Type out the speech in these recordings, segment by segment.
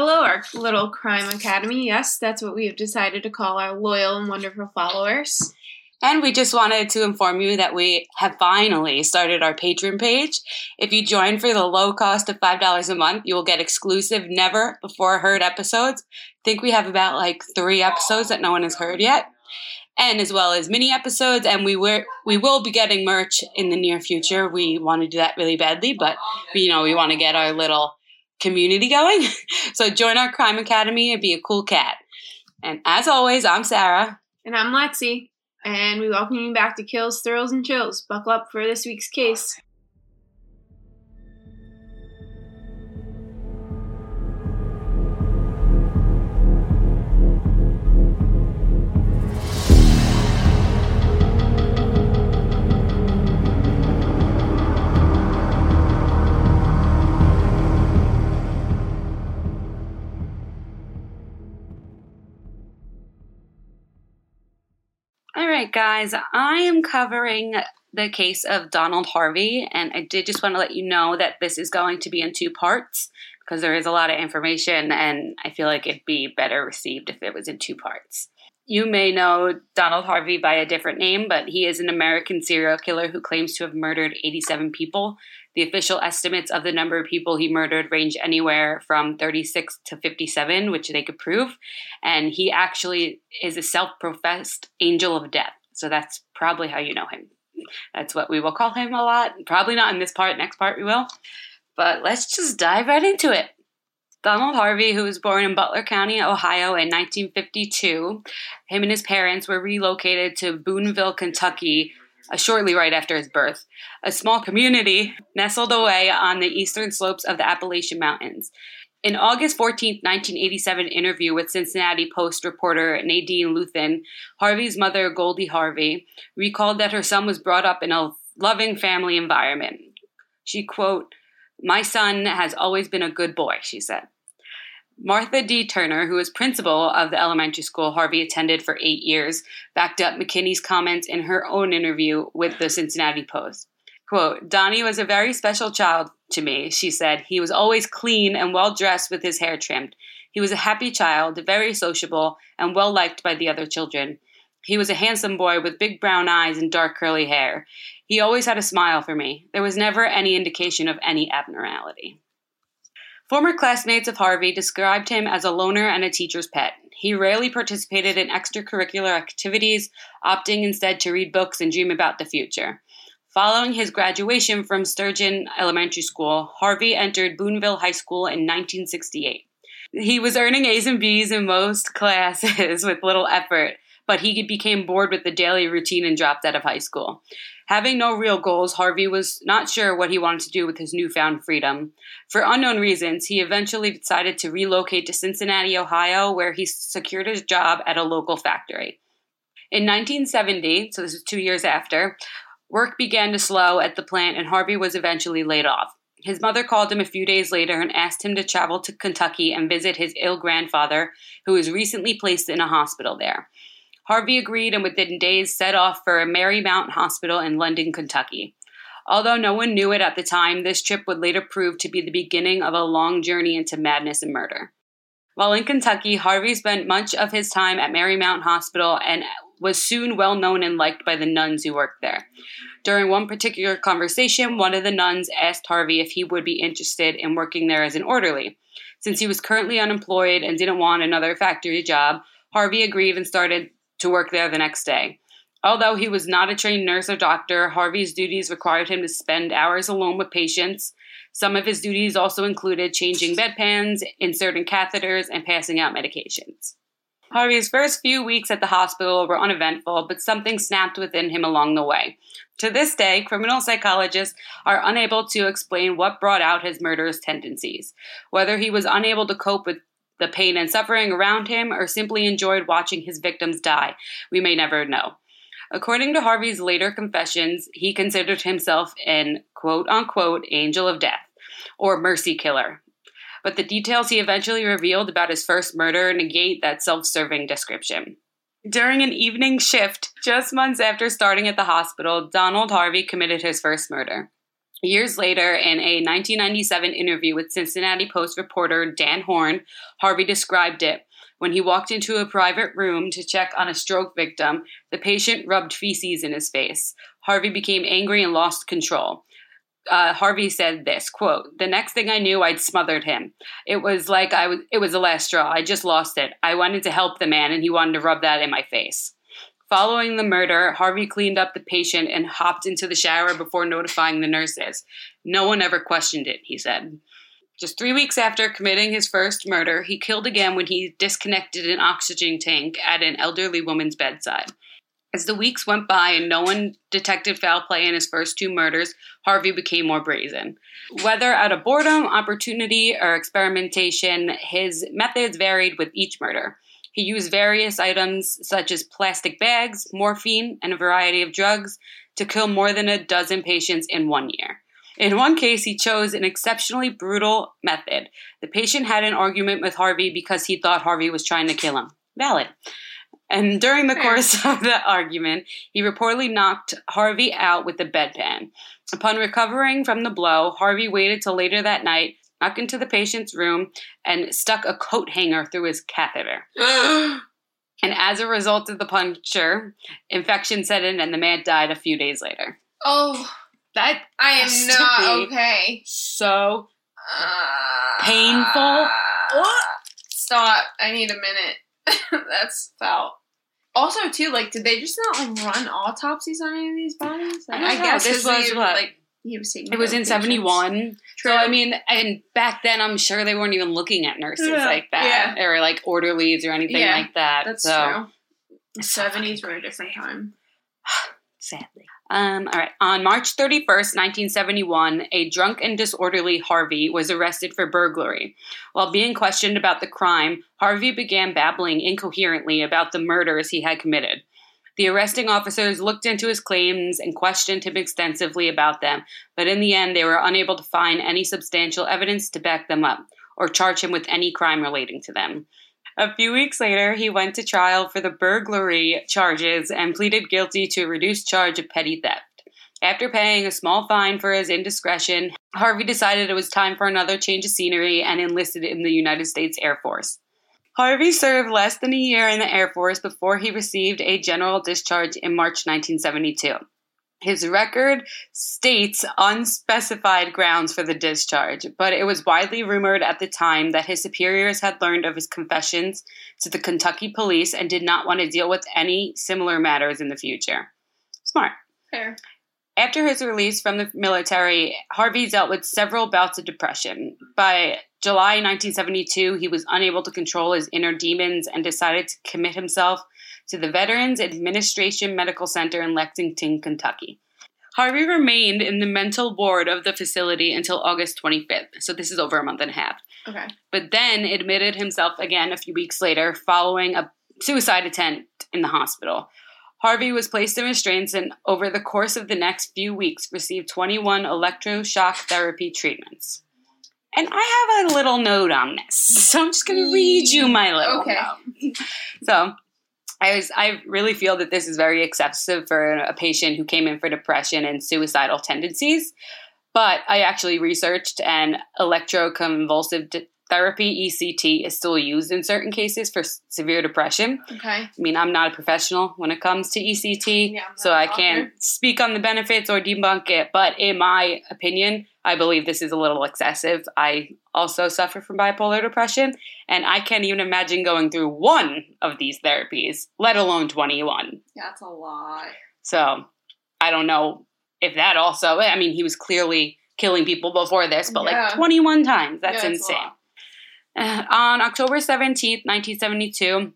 Hello, our little crime academy. Yes, that's what we have decided to call our loyal and wonderful followers. And we just wanted to inform you that we have finally started our Patreon page. If you join for the low cost of $5 a month, you will get exclusive, never before heard episodes. I think we have about like three episodes that no one has heard yet. And as well as mini episodes, and we were we will be getting merch in the near future. We want to do that really badly, but you know we want to get our little community going. so join our crime academy and be a cool cat. And as always, I'm Sarah. And I'm Lexi. And we welcome you back to Kills, Thrills, and Chills. Buckle up for this week's case. Right, guys, I am covering the case of Donald Harvey, and I did just want to let you know that this is going to be in two parts because there is a lot of information, and I feel like it'd be better received if it was in two parts. You may know Donald Harvey by a different name, but he is an American serial killer who claims to have murdered 87 people. The official estimates of the number of people he murdered range anywhere from 36 to 57, which they could prove. And he actually is a self professed angel of death. So that's probably how you know him. That's what we will call him a lot. Probably not in this part, next part we will. But let's just dive right into it. Donald Harvey, who was born in Butler County, Ohio in 1952, him and his parents were relocated to Booneville, Kentucky, uh, shortly right after his birth, a small community nestled away on the eastern slopes of the Appalachian Mountains. In August 14, 1987 interview with Cincinnati Post reporter Nadine Luthen, Harvey's mother, Goldie Harvey, recalled that her son was brought up in a loving family environment. She quote, my son has always been a good boy, she said. Martha D. Turner, who was principal of the elementary school Harvey attended for eight years, backed up McKinney's comments in her own interview with the Cincinnati Post. Quote, Donnie was a very special child to me, she said. He was always clean and well dressed with his hair trimmed. He was a happy child, very sociable, and well liked by the other children. He was a handsome boy with big brown eyes and dark curly hair. He always had a smile for me. There was never any indication of any abnormality. Former classmates of Harvey described him as a loner and a teacher's pet. He rarely participated in extracurricular activities, opting instead to read books and dream about the future. Following his graduation from Sturgeon Elementary School, Harvey entered Booneville High School in 1968. He was earning A's and B's in most classes with little effort, but he became bored with the daily routine and dropped out of high school. Having no real goals, Harvey was not sure what he wanted to do with his newfound freedom. For unknown reasons, he eventually decided to relocate to Cincinnati, Ohio, where he secured a job at a local factory. In 1970, so this is two years after, work began to slow at the plant and Harvey was eventually laid off. His mother called him a few days later and asked him to travel to Kentucky and visit his ill grandfather, who was recently placed in a hospital there. Harvey agreed and within days set off for Marymount Hospital in London, Kentucky. Although no one knew it at the time, this trip would later prove to be the beginning of a long journey into madness and murder. While in Kentucky, Harvey spent much of his time at Marymount Hospital and was soon well known and liked by the nuns who worked there. During one particular conversation, one of the nuns asked Harvey if he would be interested in working there as an orderly. Since he was currently unemployed and didn't want another factory job, Harvey agreed and started to work there the next day. Although he was not a trained nurse or doctor, Harvey's duties required him to spend hours alone with patients. Some of his duties also included changing bedpans, inserting catheters, and passing out medications. Harvey's first few weeks at the hospital were uneventful, but something snapped within him along the way. To this day, criminal psychologists are unable to explain what brought out his murderous tendencies. Whether he was unable to cope with the pain and suffering around him, or simply enjoyed watching his victims die. We may never know. According to Harvey's later confessions, he considered himself an quote unquote angel of death or mercy killer. But the details he eventually revealed about his first murder negate that self serving description. During an evening shift, just months after starting at the hospital, Donald Harvey committed his first murder. Years later, in a 1997 interview with Cincinnati Post reporter Dan Horn, Harvey described it. When he walked into a private room to check on a stroke victim, the patient rubbed feces in his face. Harvey became angry and lost control. Uh, Harvey said this quote: "The next thing I knew, I'd smothered him. It was like I was. It was the last straw. I just lost it. I wanted to help the man, and he wanted to rub that in my face." Following the murder, Harvey cleaned up the patient and hopped into the shower before notifying the nurses. No one ever questioned it, he said. Just three weeks after committing his first murder, he killed again when he disconnected an oxygen tank at an elderly woman's bedside. As the weeks went by and no one detected foul play in his first two murders, Harvey became more brazen. Whether out of boredom, opportunity, or experimentation, his methods varied with each murder. He used various items such as plastic bags, morphine, and a variety of drugs to kill more than a dozen patients in one year. In one case, he chose an exceptionally brutal method. The patient had an argument with Harvey because he thought Harvey was trying to kill him. Valid. And during the course of the argument, he reportedly knocked Harvey out with a bedpan. Upon recovering from the blow, Harvey waited till later that night snuck into the patient's room and stuck a coat hanger through his catheter. and as a result of the puncture, infection set in and the man died a few days later. Oh, That I am not okay. so Uh, Painful. Stop. I need a minute. That's foul. Also, too, like, did they just not like run autopsies on any of these bodies? Like, I don't know. This was what? like he was taking. it was in. 71. True. So I mean, and back then I'm sure they weren't even looking at nurses Yeah. like that or like orderlies or anything Yeah, like that. That's so true. Seventies were a different time. sadly. Um, all right. On March 31st, 1971, a drunk and disorderly Harvey was arrested for burglary. While being questioned about the crime, Harvey began babbling incoherently about the murders he had committed. The arresting officers looked into his claims and questioned him extensively about them, but in the end, they were unable to find any substantial evidence to back them up or charge him with any crime relating to them. A few weeks later, he went to trial for the burglary charges and pleaded guilty to a reduced charge of petty theft. After paying a small fine for his indiscretion, Harvey decided it was time for another change of scenery and enlisted in the United States Air Force. Harvey served less than a year in the Air Force before he received a general discharge in March 1972. His record states unspecified grounds for the discharge, but it was widely rumored at the time that his superiors had learned of his confessions to the Kentucky police and did not want to deal with any similar matters in the future. Smart. Fair. After his release from the military, Harvey dealt with several bouts of depression. By July 1972, he was unable to control his inner demons and decided to commit himself to the Veterans Administration Medical Center in Lexington, Kentucky. Harvey remained in the mental ward of the facility until August 25th, so this is over a month and a half, Okay. but then admitted himself again a few weeks later following a suicide attempt in the hospital. Harvey was placed in restraints and over the course of the next few weeks received 21 electroshock therapy treatments. And I have a little note on this, so I'm just going to read you my little Okay. note. So, I was I really feel that this is very excessive for a patient who came in for depression and suicidal tendencies. But I actually researched and electroconvulsive d- therapy ECT is still used in certain cases for s- severe depression. Okay. I mean, I'm not a professional when it comes to ECT, Yeah, so I can't speak on the benefits or debunk it. But in my opinion, I believe this is a little excessive. I also suffer from bipolar depression, and I can't even imagine going through one of these therapies, let alone 21. That's a lot. So I don't know if that also, I mean, he was clearly killing people before this, but Yeah. like 21 times. That's Yeah, insane. on October 17, 1972,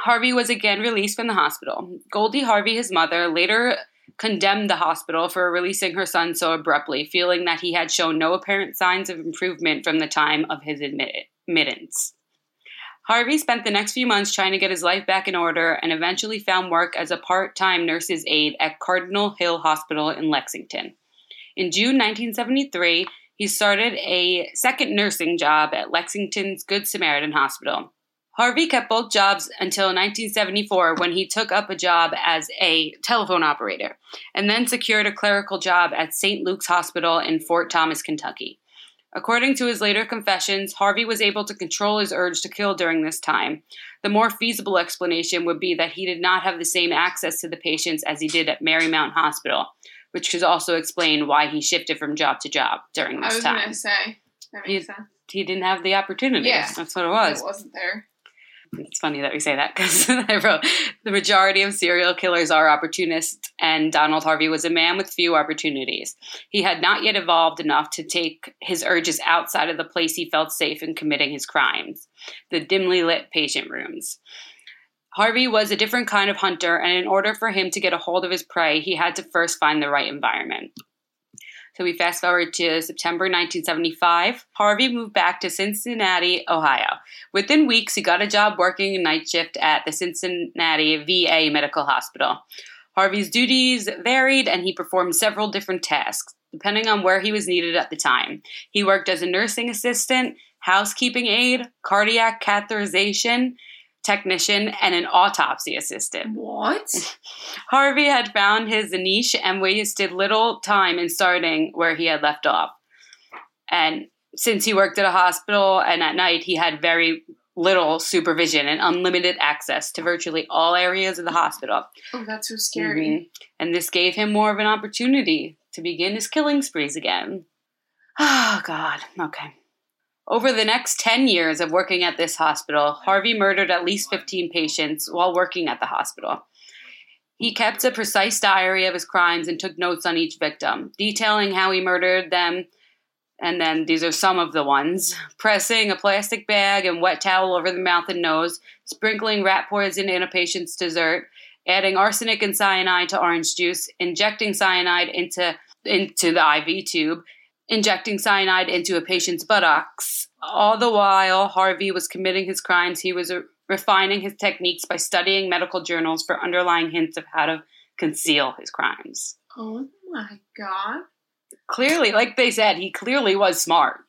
Harvey was again released from the hospital. Goldie Harvey, his mother, later condemned the hospital for releasing her son so abruptly, feeling that he had shown no apparent signs of improvement from the time of his admittance. Harvey spent the next few months trying to get his life back in order and eventually found work as a part time nurse's aide at Cardinal Hill Hospital in Lexington. In June 1973, he started a second nursing job at Lexington's Good Samaritan Hospital. Harvey kept both jobs until 1974 when he took up a job as a telephone operator and then secured a clerical job at St. Luke's Hospital in Fort Thomas, Kentucky. According to his later confessions, Harvey was able to control his urge to kill during this time. The more feasible explanation would be that he did not have the same access to the patients as he did at Marymount Hospital, which could also explain why he shifted from job to job during this time. I was time. gonna say that makes sense. He didn't have the opportunity. Yeah. That's what it was. It wasn't there. It's funny that we say that because I wrote the majority of serial killers are opportunists, and Donald Harvey was a man with few opportunities. He had not yet evolved enough to take his urges outside of the place he felt safe in committing his crimes the dimly lit patient rooms. Harvey was a different kind of hunter, and in order for him to get a hold of his prey, he had to first find the right environment. So we fast forward to September 1975. Harvey moved back to Cincinnati, Ohio. Within weeks, he got a job working a night shift at the Cincinnati VA Medical Hospital. Harvey's duties varied and he performed several different tasks, depending on where he was needed at the time. He worked as a nursing assistant, housekeeping aide, cardiac catheterization technician, and an autopsy assistant. What? Harvey had found his niche and wasted little time in starting where he had left off. And since he worked at a hospital and at night, he had very little supervision and unlimited access to virtually all areas of the hospital. Oh, that's so scary. Mhm. And this gave him more of an opportunity to begin his killing sprees again. Oh, God. Okay. Over the next 10 years of working at this hospital, Harvey murdered at least 15 patients while working at the hospital. He kept a precise diary of his crimes and took notes on each victim, detailing how he murdered them. And then these are some of the ones pressing a plastic bag and wet towel over the mouth and nose, sprinkling rat poison in a patient's dessert, adding arsenic and cyanide to orange juice, injecting cyanide into, into the IV tube, injecting cyanide into a patient's buttocks. All the while Harvey was committing his crimes, he was uh, refining his techniques by studying medical journals for underlying hints of how to conceal his crimes. Oh my god. Clearly, like they said, he clearly was smart.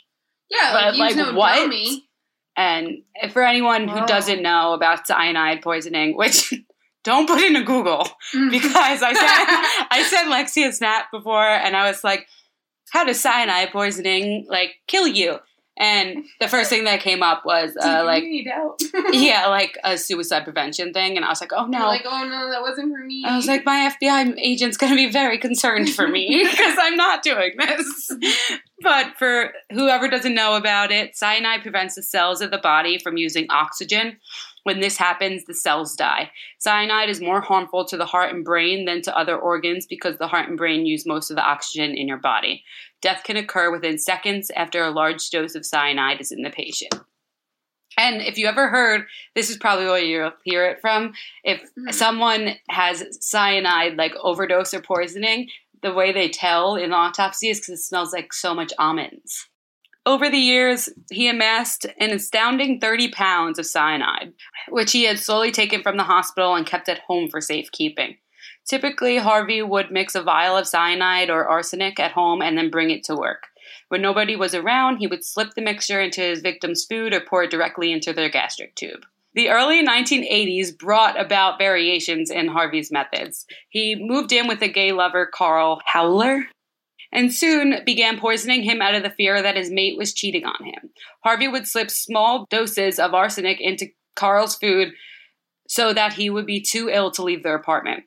Yeah, But, like, like, no what? dummy. And for anyone who doesn't know about cyanide poisoning, which don't put into Google because I said I said Lexia Snap before, and I was like, "How does cyanide poisoning like kill you?" And the first thing that came up was uh, like, yeah, like a suicide prevention thing, and I was like, "Oh You're no." like, oh no, that wasn't for me. I was like, my FBI agent's going to be very concerned for me because I'm not doing this. But for whoever doesn't know about it, cyanide prevents the cells of the body from using oxygen. When this happens, the cells die. Cyanide is more harmful to the heart and brain than to other organs because the heart and brain use most of the oxygen in your body. Death can occur within seconds after a large dose of cyanide is in the patient. And if you ever heard, this is probably where you'll hear it from. If Mhm. someone has cyanide, like overdose or poisoning, the way they tell in autopsy is because it smells like so much almonds. Over the years, he amassed an astounding 30 pounds of cyanide, which he had slowly taken from the hospital and kept at home for safekeeping. Typically, Harvey would mix a vial of cyanide or arsenic at home and then bring it to work. When nobody was around, he would slip the mixture into his victim's food or pour it directly into their gastric tube. The early 1980s brought about variations in Harvey's methods. He moved in with a gay lover, Carl Hoeweler, and soon began poisoning him out of the fear that his mate was cheating on him. Harvey would slip small doses of arsenic into Carl's food so that he would be too ill to leave their apartment.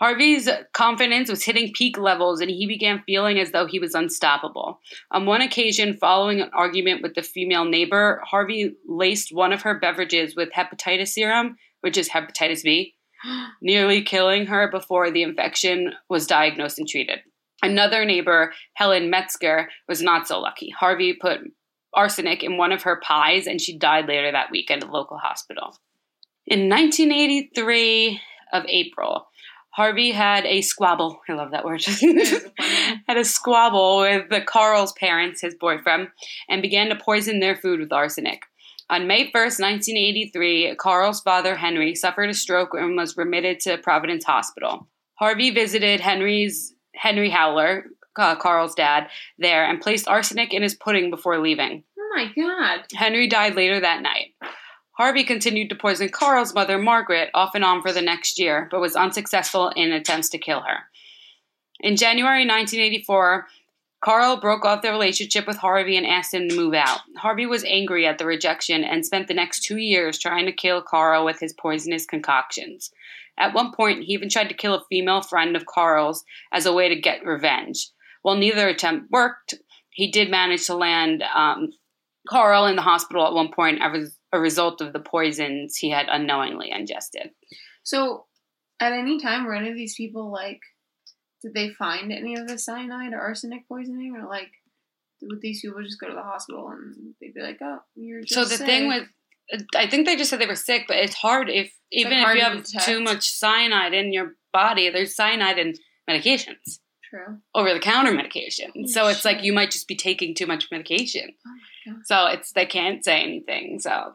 Harvey's confidence was hitting peak levels and he began feeling as though he was unstoppable. On one occasion, following an argument with the female neighbor, Harvey laced one of her beverages with hepatitis serum, which is hepatitis B, nearly killing her before the infection was diagnosed and treated. Another neighbor, Helen Metzger, was not so lucky. Harvey put arsenic in one of her pies and she died later that week at a local hospital. In 1983 of April, Harvey had a squabble. I love that word. had a squabble with the Carl's parents, his boyfriend, and began to poison their food with arsenic. On May 1st, 1983, Carl's father, Henry, suffered a stroke and was remitted to Providence Hospital. Harvey visited Henry's Henry Hoeweler, uh, Carl's dad, there and placed arsenic in his pudding before leaving. oh my god. Henry died later that night. Harvey continued to poison Carl's mother, Margaret, off and on for the next year, but was unsuccessful in attempts to kill her. In January 1984, Carl broke off the relationship with Harvey and asked him to move out. Harvey was angry at the rejection and spent the next two years trying to kill Carl with his poisonous concoctions. At one point, he even tried to kill a female friend of Carl's as a way to get revenge. While neither attempt worked, he did manage to land um, Carl in the hospital at one point as a result of the poisons he had unknowingly ingested. So, at any time, were any of these people like, did they find any of the cyanide or arsenic poisoning, or like, would these people just go to the hospital and they'd be like, "Oh, you're just So the thing with, I think they just said they were sick, but it's hard if even hard if you have too much cyanide in your body. There's cyanide in medications, true. over the counter medication. Holy so it's like you might just be taking too much medication. Oh my god. So it's they can't say anything. So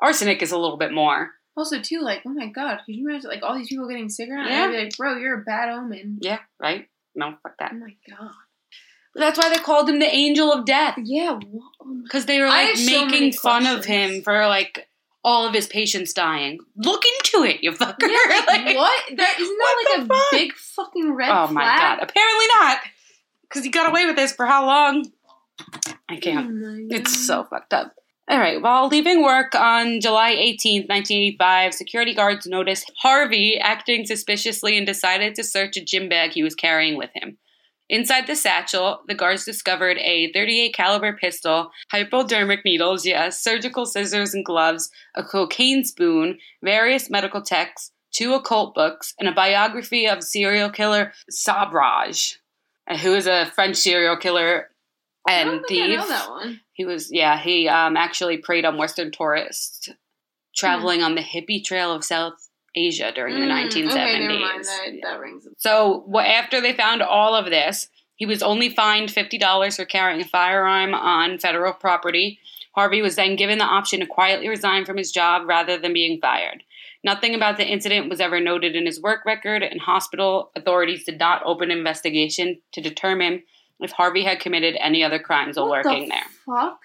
arsenic is a little bit more. Also, too, like, oh my god, could you imagine like all these people getting sick around? Yeah. I'd be like, bro, you're a bad omen. Yeah, right. No, fuck that. Oh my god. That's why they called him the angel of death Yeah. oh because they were like so making many fun of him for like all of his patients dying. Look into it, you fucker. Yeah, like, Like, what? That isn't that like a fuck? big fucking red Oh flag? my god! Apparently not, because he got away with this for how long? I Oh can't. my It's so fucked up. All right. While leaving work on July 18th, 1985, security guards noticed Harvey acting suspiciously and decided to search a gym bag he was carrying with him. Inside the satchel, the guards discovered a 38 caliber pistol, hypodermic needles, yes, surgical scissors and gloves, a cocaine spoon, various medical texts, two occult books, and a biography of serial killer Sobhraj, uh, who is a French serial killer and don't think I thief. know that one. He was, yeah, he um, actually preyed on Western tourists traveling on the hippie trail of South Asia during the Mm, 1970s. Okay, never mind. That, that So after they found all of this, he was only fined $50 for carrying a firearm on federal property. Harvey was then given the option to quietly resign from his job rather than being fired. Nothing about the incident was ever noted in his work record, and hospital authorities did not open an investigation to determine if Harvey had committed any other crimes while What the working there. Fuck.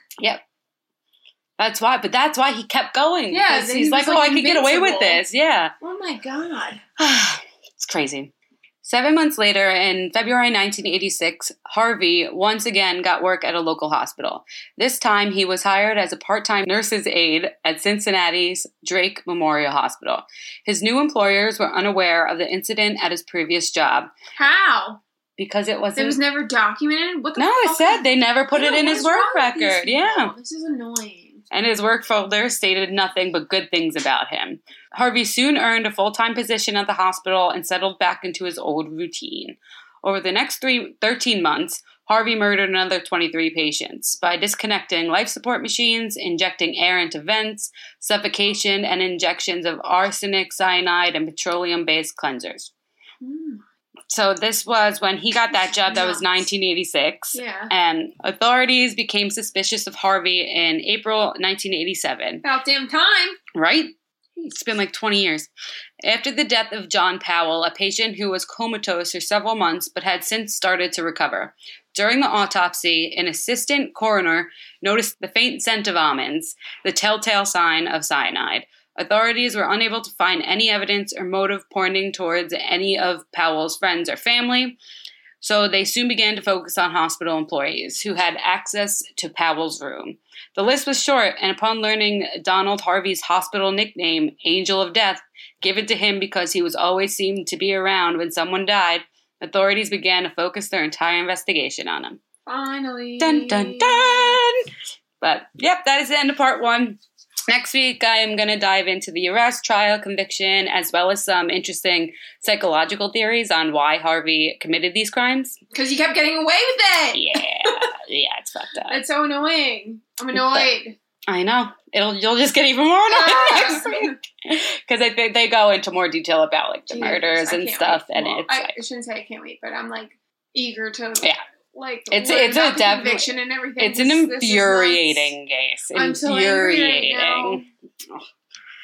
That's why, but that's why he kept going. Yeah, he's he like, oh, like, I can get away with this. Yeah. Oh my god. it's crazy. Seven months later, in February 1986, Harvey once again got work at a local hospital. This time, he was hired as a part time nurse's aide at Cincinnati's Drake Memorial Hospital. His new employers were unaware of the incident at his previous job How? because it wasn't. It was never documented. What the? no, it said they never put it in his work wrong with these record. Yeah. people? This is annoying. And his work folder stated nothing but good things about him. Harvey soon earned a full time position at the hospital and settled back into his old routine. Over the next three, 13 months, Harvey murdered another 23 patients by disconnecting life support machines, injecting air into vents, suffocation, and injections of arsenic, cyanide, and petroleum based cleansers. Hmm. So, this was when he got that job, that was 1986 Yeah. and authorities became suspicious of Harvey in April 1987. About damn time. Right? It's been like 20 years. After the death of John Powell, a patient who was comatose for several months but had since started to recover. During the autopsy, an assistant coroner noticed the faint scent of almonds, the telltale sign of cyanide. Authorities were unable to find any evidence or motive pointing towards any of Powell's friends or family, so they soon began to focus on hospital employees who had access to Powell's room. The list was short, and upon learning Donald Harvey's hospital nickname, Angel of Death, given to him because he was always seemed to be around when someone died, authorities began to focus their entire investigation on him. Finally. Dun dun dun! But yep, that is the end of part one. Next week, I am going to dive into the arrest, trial, conviction, as well as some interesting psychological theories on why Harvey committed these crimes. Because you kept getting away with it. Yeah, yeah, it's fucked up. That's so annoying. I'm annoyed. I know. It'll you'll just get even more annoyed ah. next because I think they go into more detail about like the Jeez, murders and stuff, and Well, it's I, like, I shouldn't say I can't wait, but I'm like eager to Yeah. like It's- it's a definite- conviction and everything. it's an This- this is infuriating case. I'm so angry right Infuriating.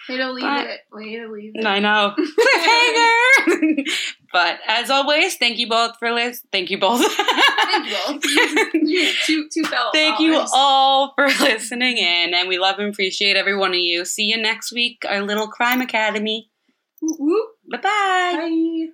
Way to leave But- it. Way to leave it. I know. Cliffhanger! but as always, thank you both for listening. Thank you both. Thank you all. two, two fellow Thank you all for listening in, and we love and appreciate every one of you. See you next week, our little crime academy. Bye-bye. Bye.